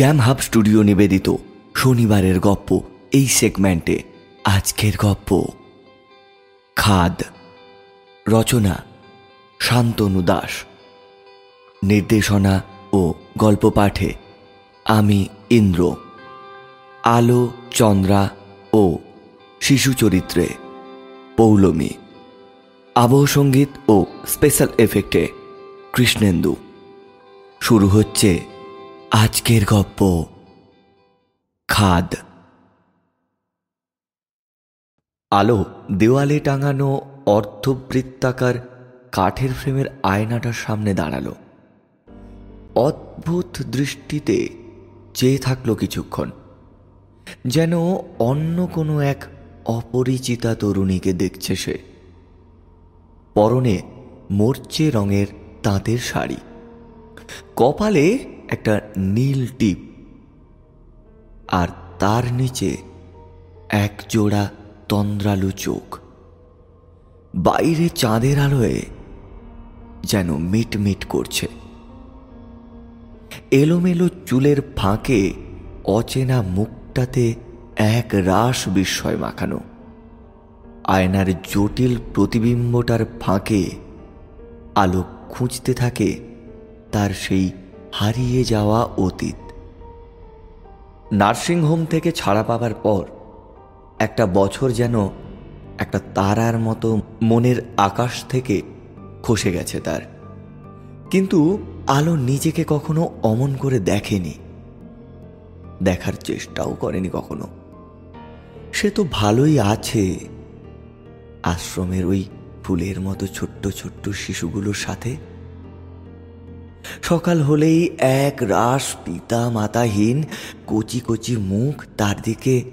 Jam Hub studio নিবেদিত শনিবারের গপ্প এই সেগমেন্টে আজকের গপ্প। খাদ। রচনা শান্তনু দাস। নির্দেশনা ও গল্প পাঠে আমি ইন্দ্র। আলো, চন্দ্রা ও শিশু চরিত্রে পৌলমী। আবহ সংগীত ও স্পেশাল এফেক্টে কৃষ্ণেন্দু। শুরু হচ্ছে আজকের গপ্প খাদ। আলো, দেওয়ালে টাঙানো অর্ধবৃত্তাকার কাঠের ফ্রেমের আয়নাটার সামনে দাঁড়াল। অদ্ভুত দৃষ্টিতে চেয়ে থাকল কিছুক্ষণ, যেন অন্য কোনো এক অপরিচিতা তরুণীকে দেখছে সে। পরনে মোর্চে রঙের তাঁতের শাড়ি। কপালে একটা নীল টিপ আর তার নিচে এক জোড়া তন্দ্রালু চোখ। বাইরে চাঁদের আলোয় যেন মিটমিট করছে। এলোমেলো চুলের ফাঁকে অচেনা মুখটাতে এক রাস বিস্ময় মাখানো। আয়নার জটিল প্রতিবিম্বটার ফাঁকে আলো খুঁজতে থাকে তার সেই হারিয়ে যাওয়া অতীত। নার্সিংহোম থেকে ছাড়া পাবার পর একটা বছর যেন একটা তারার মতো মনের আকাশ থেকে খসে গেছে তার। কিন্তু আলো নিজেকে কখনো অমন করে দেখেনি। দেখার চেষ্টাও করেনি কখনো। সে তো ভালোই আছে। আশ্রমের ওই ফুলের মতো ছোট্ট ছোট্ট শিশুগুলোর সাথে সকাল হলেই এক রাস পিতা মাতাহীন কচি কচি মুখ তার দিকে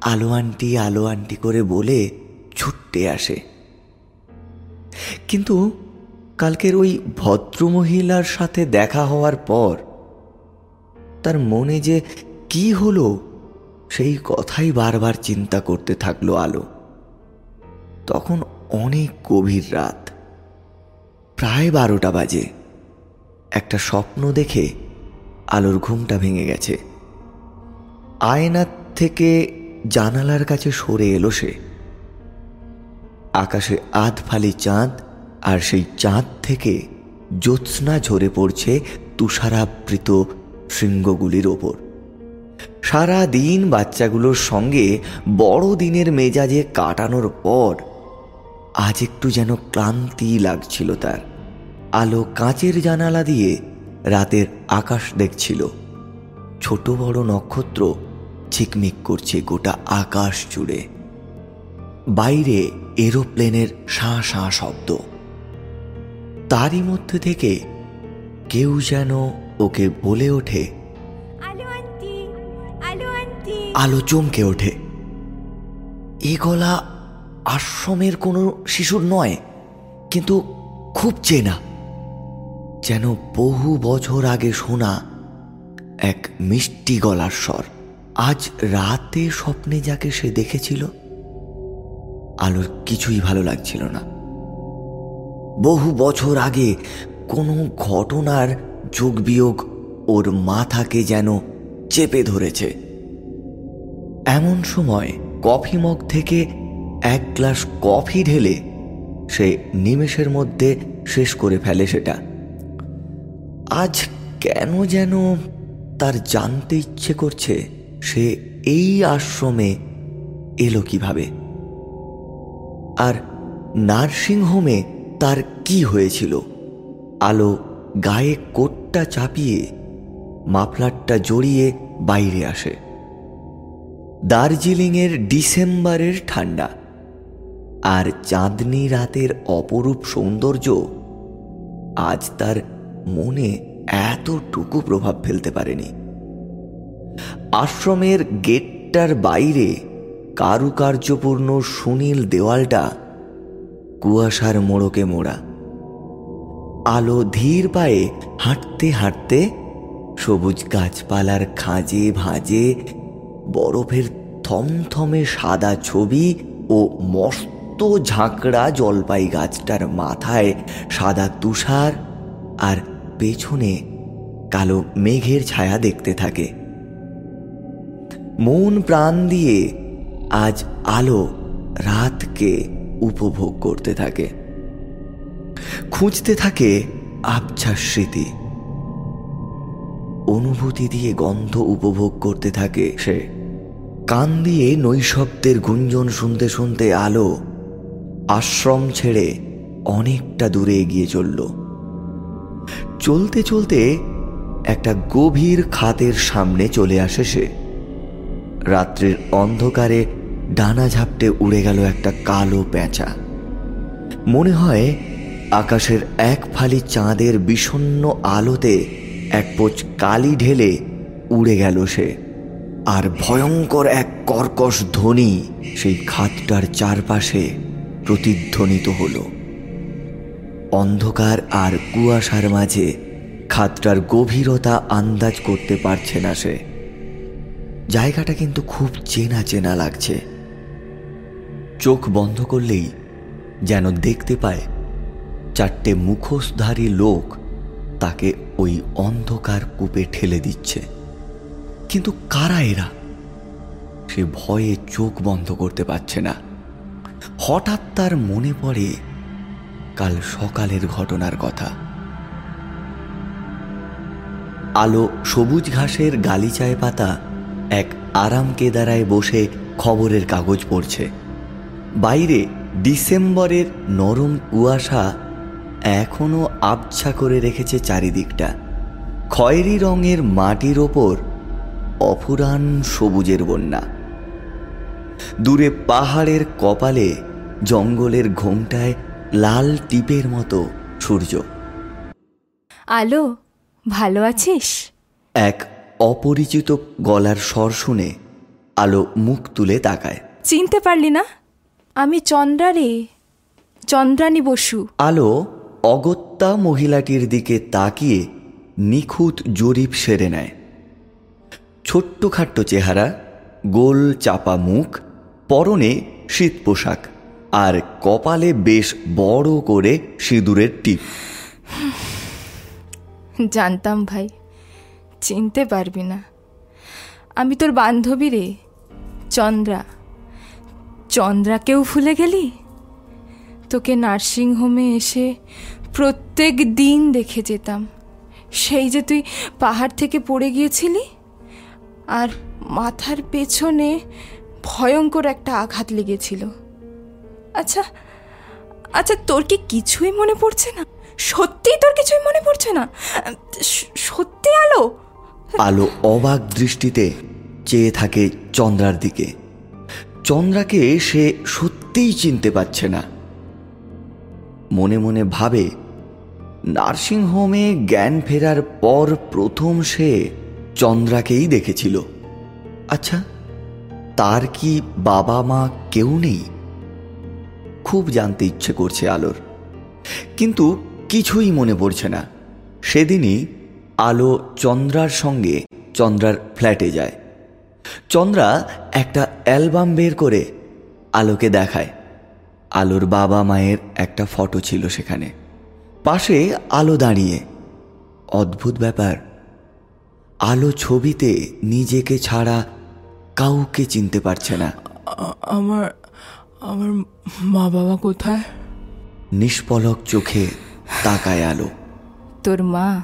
আলো আন্টি আলো আন্টি করে বলে ছুটতে আসে। কিন্তু কালকের ওই ভদ্রমহিলার সাথে দেখা হওয়ার পর তার মনে যে কি হলো, সেই কথাই বারবার চিন্তা করতে থাকল আলো। তখন অনেক গভীর রাত, প্রায় বারোটা বাজে। একটা স্বপ্ন দেখে আলোর ঘুমটা ভেঙে গেছে। আয়নার থেকে জানালার কাছে সরে এলো সে। আকাশে আধ ফালি চাঁদ আর সেই চাঁদ থেকে জ্যোৎস্না ঝরে পড়ছে তুষারাবৃত শৃঙ্গগুলির ওপর। সারা দিন বাচ্চাগুলোর সঙ্গে বড় দিনের মেজাজে কাটানোর পর আজ একটু যেন ক্লান্তি লাগছিল তার। আলো কাঁচের জানালা দিয়ে রাতের আকাশ দেখছিল। ছোট বড় নক্ষত্র ঝিকমিক করছে গোটা আকাশ জুড়ে। বাইরে এরোপ্লেনের শাঁ শাঁ শব্দ। তারই মধ্যে থেকে কেউ যেন ওকে বলে ওঠে আলো চমকে ওঠে। এ গলা আশ্রমের কোনো শিশুর নয় কিন্তু খুব চেনা। যেন বহু বছর আগে শোনা এক মিষ্টি গলার স্বর। আজ রাতে স্বপ্নে যাকে সে দেখেছিল, আলোর কিছুই ভালো লাগছিল না। বহু বছর আগে কোনো ঘটনার যোগ বিয়োগ ওর মাথাকে যেন চেপে ধরেছে। এমন সময় কফি মগ থেকে এক গ্লাস কফি ঢেলে সে নিমেষের মধ্যে শেষ করে ফেলে সেটা। আজ কেন যেন তার জানতে ইচ্ছে করছে সে এই আশ্রমে এলো কীভাবে? আর নার্সিংহোমে তার কি হয়েছিল? আলো গায়ে কোটটা চাপিয়ে মাফলারটা জড়িয়ে বাইরে আসে। দার্জিলিংয়ের ডিসেম্বরের ঠান্ডা। আর চাঁদনি রাতের অপরূপ সৌন্দর্য আজ তার মনে এতটুকু প্রভাব ফেলতে পারেনি। আশ্রমের গেটটার বাইরে কারুকার্যপূর্ণ সুনীল দেওয়ালটা কুয়াশার মোড়কে মোড়া। আলো ধীর পায়ে হাঁটতে হাঁটতে সবুজ গাছপালার খাঁজে ভাঁজে বরফের থমথমে সাদা ছবি ও মস্ত ঝাঁকড়া জলপাই গাছটার মাথায় সাদা তুষার আর পেছনে কালো মেঘের ছায়া দেখতে থাকে। মন প্রাণ দিয়ে আজ আলো রাতকে উপভোগ করতে থাকে। খুঁজতে থাকে আবছা স্মৃতি। অনুভূতি দিয়ে গন্ধ উপভোগ করতে থাকে সে। কান দিয়ে নৈশব্দের গুঞ্জন শুনতে শুনতে আলো আশ্রম ছেড়ে অনেকটা দূরে এগিয়ে চলল। চলতে চলতে একটা গভীর খাতের সামনে চলে আসে সে। রাত্রের অন্ধকারে ডানা ঝাপটে উড়ে গেল একটা কালো পেঁচা। মনে হয় আকাশের এক ফালি চাঁদের বিষণ্ন আলোতে এক পোচ কালি ঢেলে উড়ে গেল সে। আর ভয়ঙ্কর এক কর্কশ ধ্বনি সেই খাতটার চারপাশে প্রতিধ্বনিত হলো। অন্ধকার আর কুয়াশার মাঝে খাতটার গভীরতা আন্দাজ করতে পারছে না সে। জায়গাটা কিন্তু খুব চেনা চেনা লাগছে। চোখ বন্ধ করলেই যেন দেখতে পায় চারটে মুখোশধারী লোক তাকে ওই অন্ধকার কূপে ঠেলে দিচ্ছে। কিন্তু কারা এরা? সে ভয়ে চোখ বন্ধ করতে পারছে না। হঠাৎ তার মনে পড়ে কাল সকালের ঘটনার কথা। আলো সবুজ ঘাসের গালিচায় পাতা এক আরাম কেদারায় বসে খবরের কাগজ পড়ছে। বাইরে ডিসেম্বরের নরম কুয়াশা এখনও আবছা করে রেখেছে চারিদিকটা। খয়েরি রঙের মাটির ওপর অফুরান সবুজের বন্যা। দূরে পাহাড়ের কপালে জঙ্গলের ঘোমটায় লাল টিপের মতো সূর্য। আলো ভালো আছিস? এক অপরিচিত গলার স্বর শুনে আলো মুখ তুলে তাকায়। চিনতে পারলি না? আমি চন্দ্রা রে চন্দ্রানী বসু। আলো অগত্যা মহিলাটির দিকে তাকিয়ে নিখুঁত জরিপ সেরে নেয়। ছোট্টখাট্ট চেহারা গোল চাপা মুখ পরনে শীত পোশাক আর কপালে বেশ বড় করে সিঁদুরের টিপ। জানতাম ভাই, চিনতে পারবি না। আমি তোর বান্ধবী রে, চন্দ্রা। চন্দ্রাকেও ভুলে গেলি? তোকে নার্সিং হোমে এসে প্রত্যেক দিন দেখে যেতাম। সেই যে তুই পাহাড় থেকে পড়ে গিয়েছিলি? আর মাথার পেছনে ভয়ঙ্কর একটা আঘাত লেগেছিল। আচ্ছা আচ্ছা তোর কি কিছুই মনে পড়ছে না? সত্যিই তোর কিছুই মনে পড়ছে না? সত্যি আলো? আলো অবাক দৃষ্টিতে চেয়ে থাকে চন্দ্রার দিকে। চন্দ্রাকে সে সত্যিই চিনতে পারছে না। মনে মনে ভাবে, নার্সিংহোমে জ্ঞান ফেরার পর প্রথম সে চন্দ্রাকেই দেখেছিল। আচ্ছা তার কি বাবা মা কেউ নেই? খুব জানতে ইচ্ছে করছে আলোর। কিন্তু কিছুই মনে পড়ছে না। সেদিনই আলো চন্দ্রার সঙ্গে চন্দ্রার ফ্ল্যাটে যায়। চন্দ্রা একটা অ্যালবাম বের করে আলোকে দেখায়। আলোর বাবা মায়ের একটা ফটো ছিল সেখানে। পাশে আলো দাঁড়িয়ে। অদ্ভুত ব্যাপার। আলো ছবিতে নিজেকে ছাড়া কাউকে চিনতে পারছে না। আমার আমার মা বাবা কোথায়? নিষ্পলক চোখে তাকায় আলো। তোর মা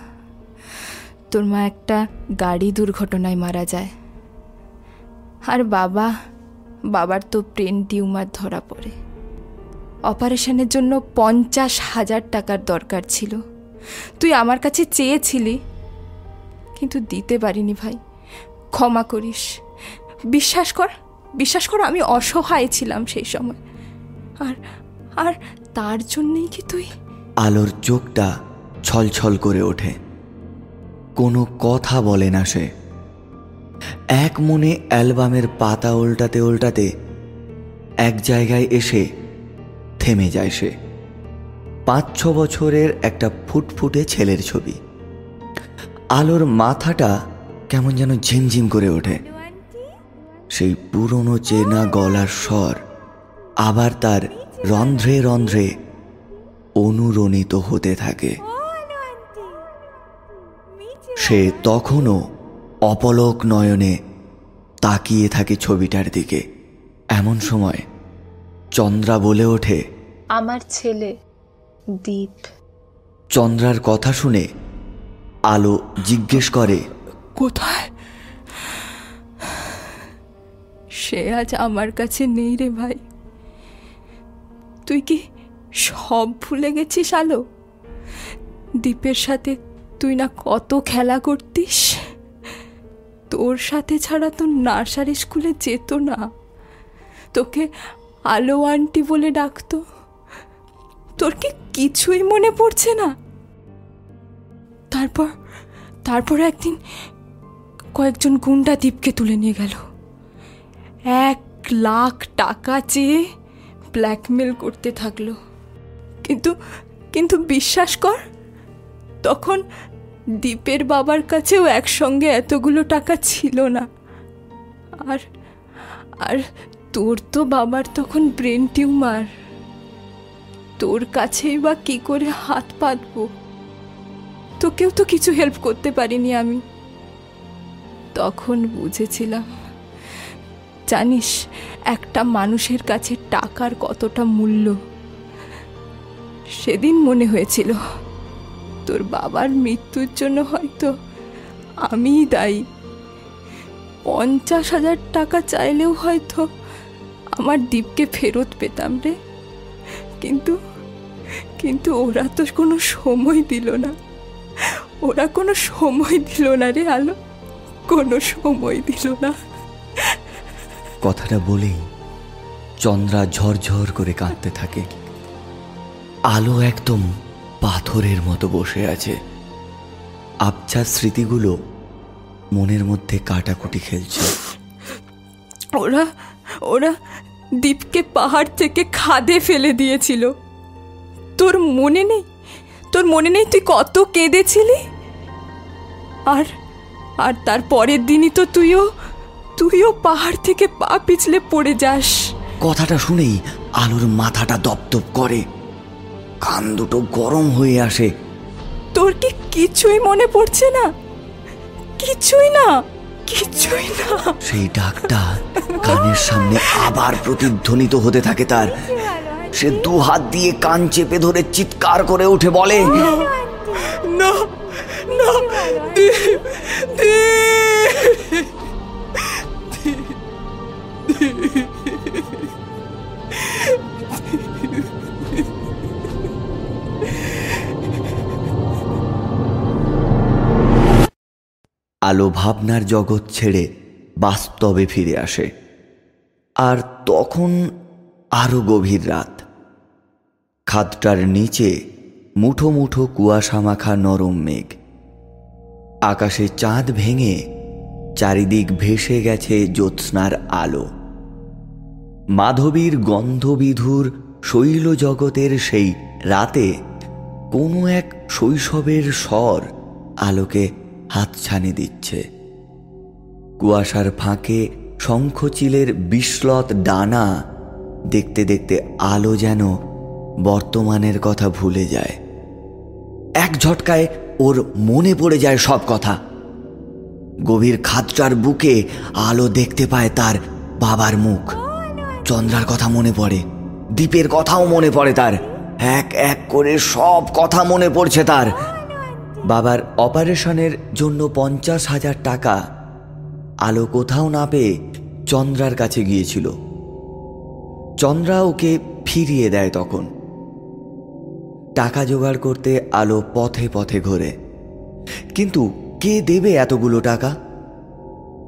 তোর মা একটা গাড়ি দুর্ঘটনায় মারা যায়। আর বাবা বাবার তো ব্রেন টিউমার ধরা পড়ে। অপারেশনের জন্য পঞ্চাশ হাজার টাকার দরকার ছিল। তুই আমার কাছে চেয়েছিলি কিন্তু দিতে পারিনি ভাই। ক্ষমা করিস। বিশ্বাস কর বিশ্বাস করো, আমি অসহায় ছিলাম সেই সময়। আর আর তার জন্যই কি তুই? আলোর চোখটা ছলছল করে ওঠে। কোনো কথা বলে না সে। এক মনে অ্যালবামের পাতা উল্টাতে উল্টাতে এক জায়গায় এসে থেমে যায় সে। পাঁচ ছ বছরের একটা ফুটফুটে ছেলের ছবি। আলোর মাথাটা কেমন যেন ঝিমঝিম করে ওঠে। সেই পুরনো চেনা গলার স্বর আবার তার রন্ধ্রে রন্ধ্রে অনুরণিত হতে থাকে। সে তখনও অপলক নয়নে তাকিয়ে থাকে ছবিটার দিকে। এমন সময় চন্দ্রা বলে ওঠে আমার ছেলে দীপ। চন্দ্রার কথা শুনে আলো জিজ্ঞেস করে কোথায়? সে আজ আমার কাছে নেই রে ভাই। তুই কি সব ভুলে গেছিস আলো? দীপের সাথে তুই না কত খেলা করতিস? তোর সাথে ছাড়া তো নার্সারি স্কুলে যেত না। তোকে আলো আন্টি বলে ডাকতো। তোর কি কিছুই মনে পড়ছে না? তারপর তারপর একদিন কয়েকজন গুন্ডা দ্বীপকে তুলে নিয়ে গেল। এক লাখ টাকা চেয়ে ব্ল্যাকমেল করতে থাকল। কিন্তু কিন্তু বিশ্বাস কর, তখন দীপের বাবার কাছেও একসঙ্গে এতগুলো টাকা ছিল না। আর আর তোর তো বাবার তখন ব্রেন টিউমার। তোর কাছেই বা কি করে হাত পাতবো? তোকেও তো কিছু হেল্প করতে পারিনি আমি। তখন বুঝেছিলাম জানিস, একটা মানুষের কাছে টাকার কতটা মূল্য? সেদিন মনে হয়েছিল, তোর বাবার মৃত্যুর জন্য হয়তো আমিই দায়ী। পঞ্চাশ হাজার টাকা চাইলেও হয়তো আমার দ্বীপকে ফেরত পেতাম রে। কিন্তু কিন্তু ওরা তো কোনো সময় দিল না। ওরা কোনো সময় দিল না রে আলো। কোনো সময় দিল না। কথাটা বলেই চন্দ্রা ঝরঝর করে কাঁদতে থাকে। আলো একদম পাথরের মতো বসে আছে। আবছার স্মৃতিগুলো মনের মধ্যে কাটাকুটি খেলছে। ওরা ওরা দ্বীপকে পাহাড় থেকে খাদে ফেলে দিয়েছিল। তোর মনে নেই? তোর মনে নেই তুই কত কেঁদেছিলি? আর আর তার পরের দিনই তো তুইও তুইও পাহাড় থেকে পা পিছলে পড়ে যাস। কথাটা শুনেই আলোর মাথাটা দপদপ করে। কান দুটো গরম হয়ে আসে। তোর কি কিছুই মনে পড়ছে না? কিছুই না কিছুই না। সেই ডাকটা কানের সামনে আবার প্রতিধ্বনিত হতে থাকে তার। সে দু হাত দিয়ে কান চেপে ধরে চিৎকার করে উঠে বলে না না আলো ভাবনার জগৎ ছেড়ে বাস্তবে ফিরে আসে। আর তখন আরও গভীর রাত। খাদটার নিচে মুঠো মুঠো কুয়াশা মাখা নরম মেঘ। আকাশে চাঁদ ভেঙে চারিদিক ভেসে গেছে জ্যোৎস্নার আলো। মাধবীর গন্ধবিধুর শৈল জগতের সেই রাতে কোনো এক শৈশবের স্বর আলোকে হাতছানি দিচ্ছে। কুয়াশার ফাঁকে শঙ্খচিলের বিস্লত ডানা দেখতে দেখতে আলো যেন বর্তমানের কথা ভুলে যায়। এক ঝটকায় ওর মনে পড়ে যায় সব কথা। গভীর খাতটার বুকে আলো দেখতে পায় তার বাবার মুখ। চন্দ্রার কথা মনে পড়ে, দ্বীপের কথাও মনে পড়ে তার। এক এক করে সব কথা মনে পড়ছে তার। বাবার অপারেশনের জন্য পঞ্চাশ হাজার টাকা আলো কোথাও না পেয়ে চন্দ্রার কাছে গিয়েছিল। চন্দ্রা ওকে ফিরিয়ে দেয় তখন। টাকা জোগাড় করতে আলো পথে পথে ঘোরে। কিন্তু কে দেবে এতগুলো টাকা?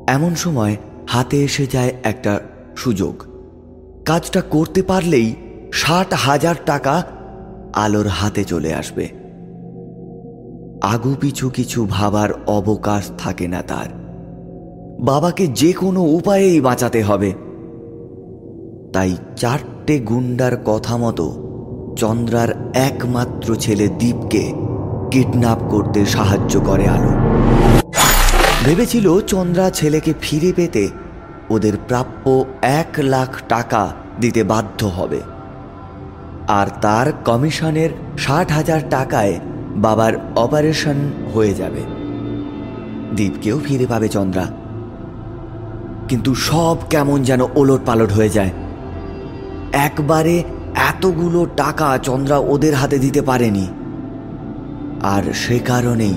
এমন সময় হাতে এসে যায় একটা সুযোগ। কাজটা করতে পারলেই ষাট হাজার টাকা আলোর হাতে চলে আসবে। আগুপিছু কিছু ভাবার অবকাশ থাকে না তার। বাবাকে যে কোনো উপায়েই বাঁচাতে হবে। তাই চারটে গুন্ডার কথা মতো চন্দ্রার একমাত্র ছেলে দীপকে কিডন্যাপ করতে সাহায্য করে আলো। ভেবেছিল চন্দ্রা ছেলেকে ফিরে পেতে ওদের প্রাপ্য এক লাখ টাকা দিতে বাধ্য হবে। আর তার কমিশনের ষাট হাজার টাকায় বাবার অপারেশন হয়ে যাবে। দীপকেও ফিরে পাবে চন্দ্রা। কিন্তু সব কেমন যেন ওলট পালট হয়ে যায়। একবারে এতগুলো টাকা চন্দ্রা ওদের হাতে দিতে পারেনি। আর সে কারণেই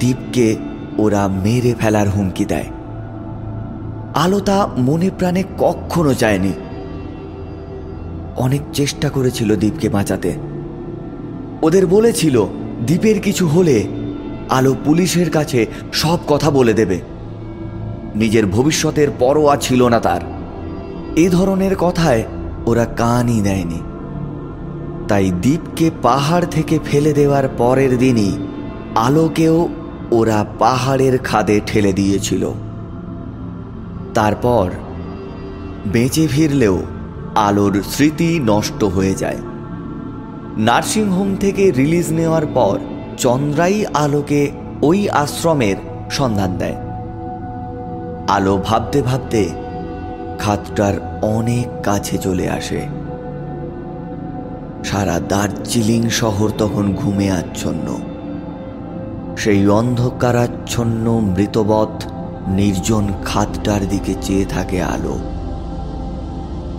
দীপকে ওরা মেরে ফেলার হুমকি দেয়। আলোতা মনে প্রাণে কখনো চায়নি। অনেক চেষ্টা করেছিল দীপকে বাঁচাতে। ওদের বলেছিল দ্বীপের কিছু হলে আলো পুলিশের কাছে সব কথা বলে দেবে। নিজের ভবিষ্যতের পরোয়া ছিল না তার। এ ধরনের কথায় ওরা কানই দেয়নি তাই দ্বীপকে পাহাড় থেকে ফেলে দেওয়ার পরের দিনই আলোকেও ওরা পাহাড়ের খাদে ঠেলে দিয়েছিল। তারপর বেঁচে ফিরলেও আলোর স্মৃতি নষ্ট হয়ে যায়। নার্সিংহোম থেকে রিলিজ নেওয়ার পর চন্দ্রাই আলোকে ওই আশ্রমের সন্ধান দেয়। আলো ভাবতে ভাবতে খাতটার অনেক কাছে চলে আসে। সারা দার্জিলিং শহর তখন ঘুমে আচ্ছন্ন। সেই অন্ধকারাচ্ছন্ন মৃতবধ নির্জন খাতটার দিকে চেয়ে থাকে আলো।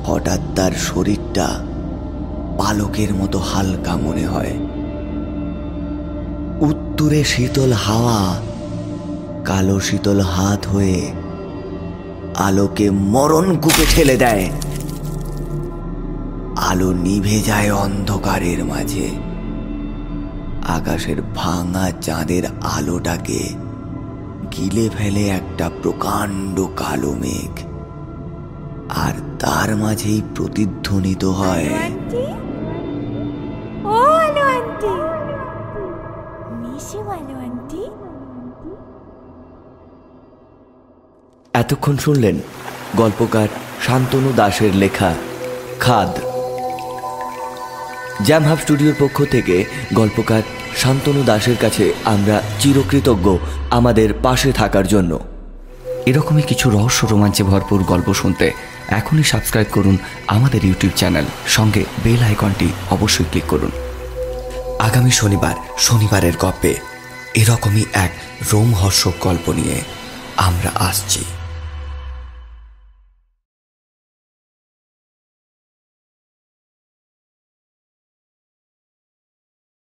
হঠাৎ তার শরীরটা পালকের মতো হালকা মনে হয়। উত্তরে শীতল হাওয়া, কালো শীতল হাত হয়ে আলোকে মরণ কূপে ঠেলে দেয়। আলো নিভে যায় অন্ধকারের মাঝে। আকাশের ভাঙা চাঁদের আলোটাকে গিলে ফেলে একটা প্রকাণ্ড কালো মেঘ। আর তার মাঝেই প্রতিধ্বনিত হয় এতক্ষণ শুনলেন গল্পকার শান্তনু দাসের লেখা খাদ। জ্যাম হাব স্টুডিওর পক্ষ থেকে গল্পকার শান্তনু দাসের কাছে আমরা চিরকৃতজ্ঞ আমাদের পাশে থাকার জন্য। এরকমই কিছু রহস্য রোমাঞ্চে ভরপুর গল্প শুনতে এখনই সাবস্ক্রাইব করুন আমাদের ইউটিউব চ্যানেল। সঙ্গে বেল আইকনটি অবশ্যই ক্লিক করুন। আগামী শনিবার শনিবারের গল্পে এরকমই এক রোমহর্ষক গল্প নিয়ে আমরা আসছি।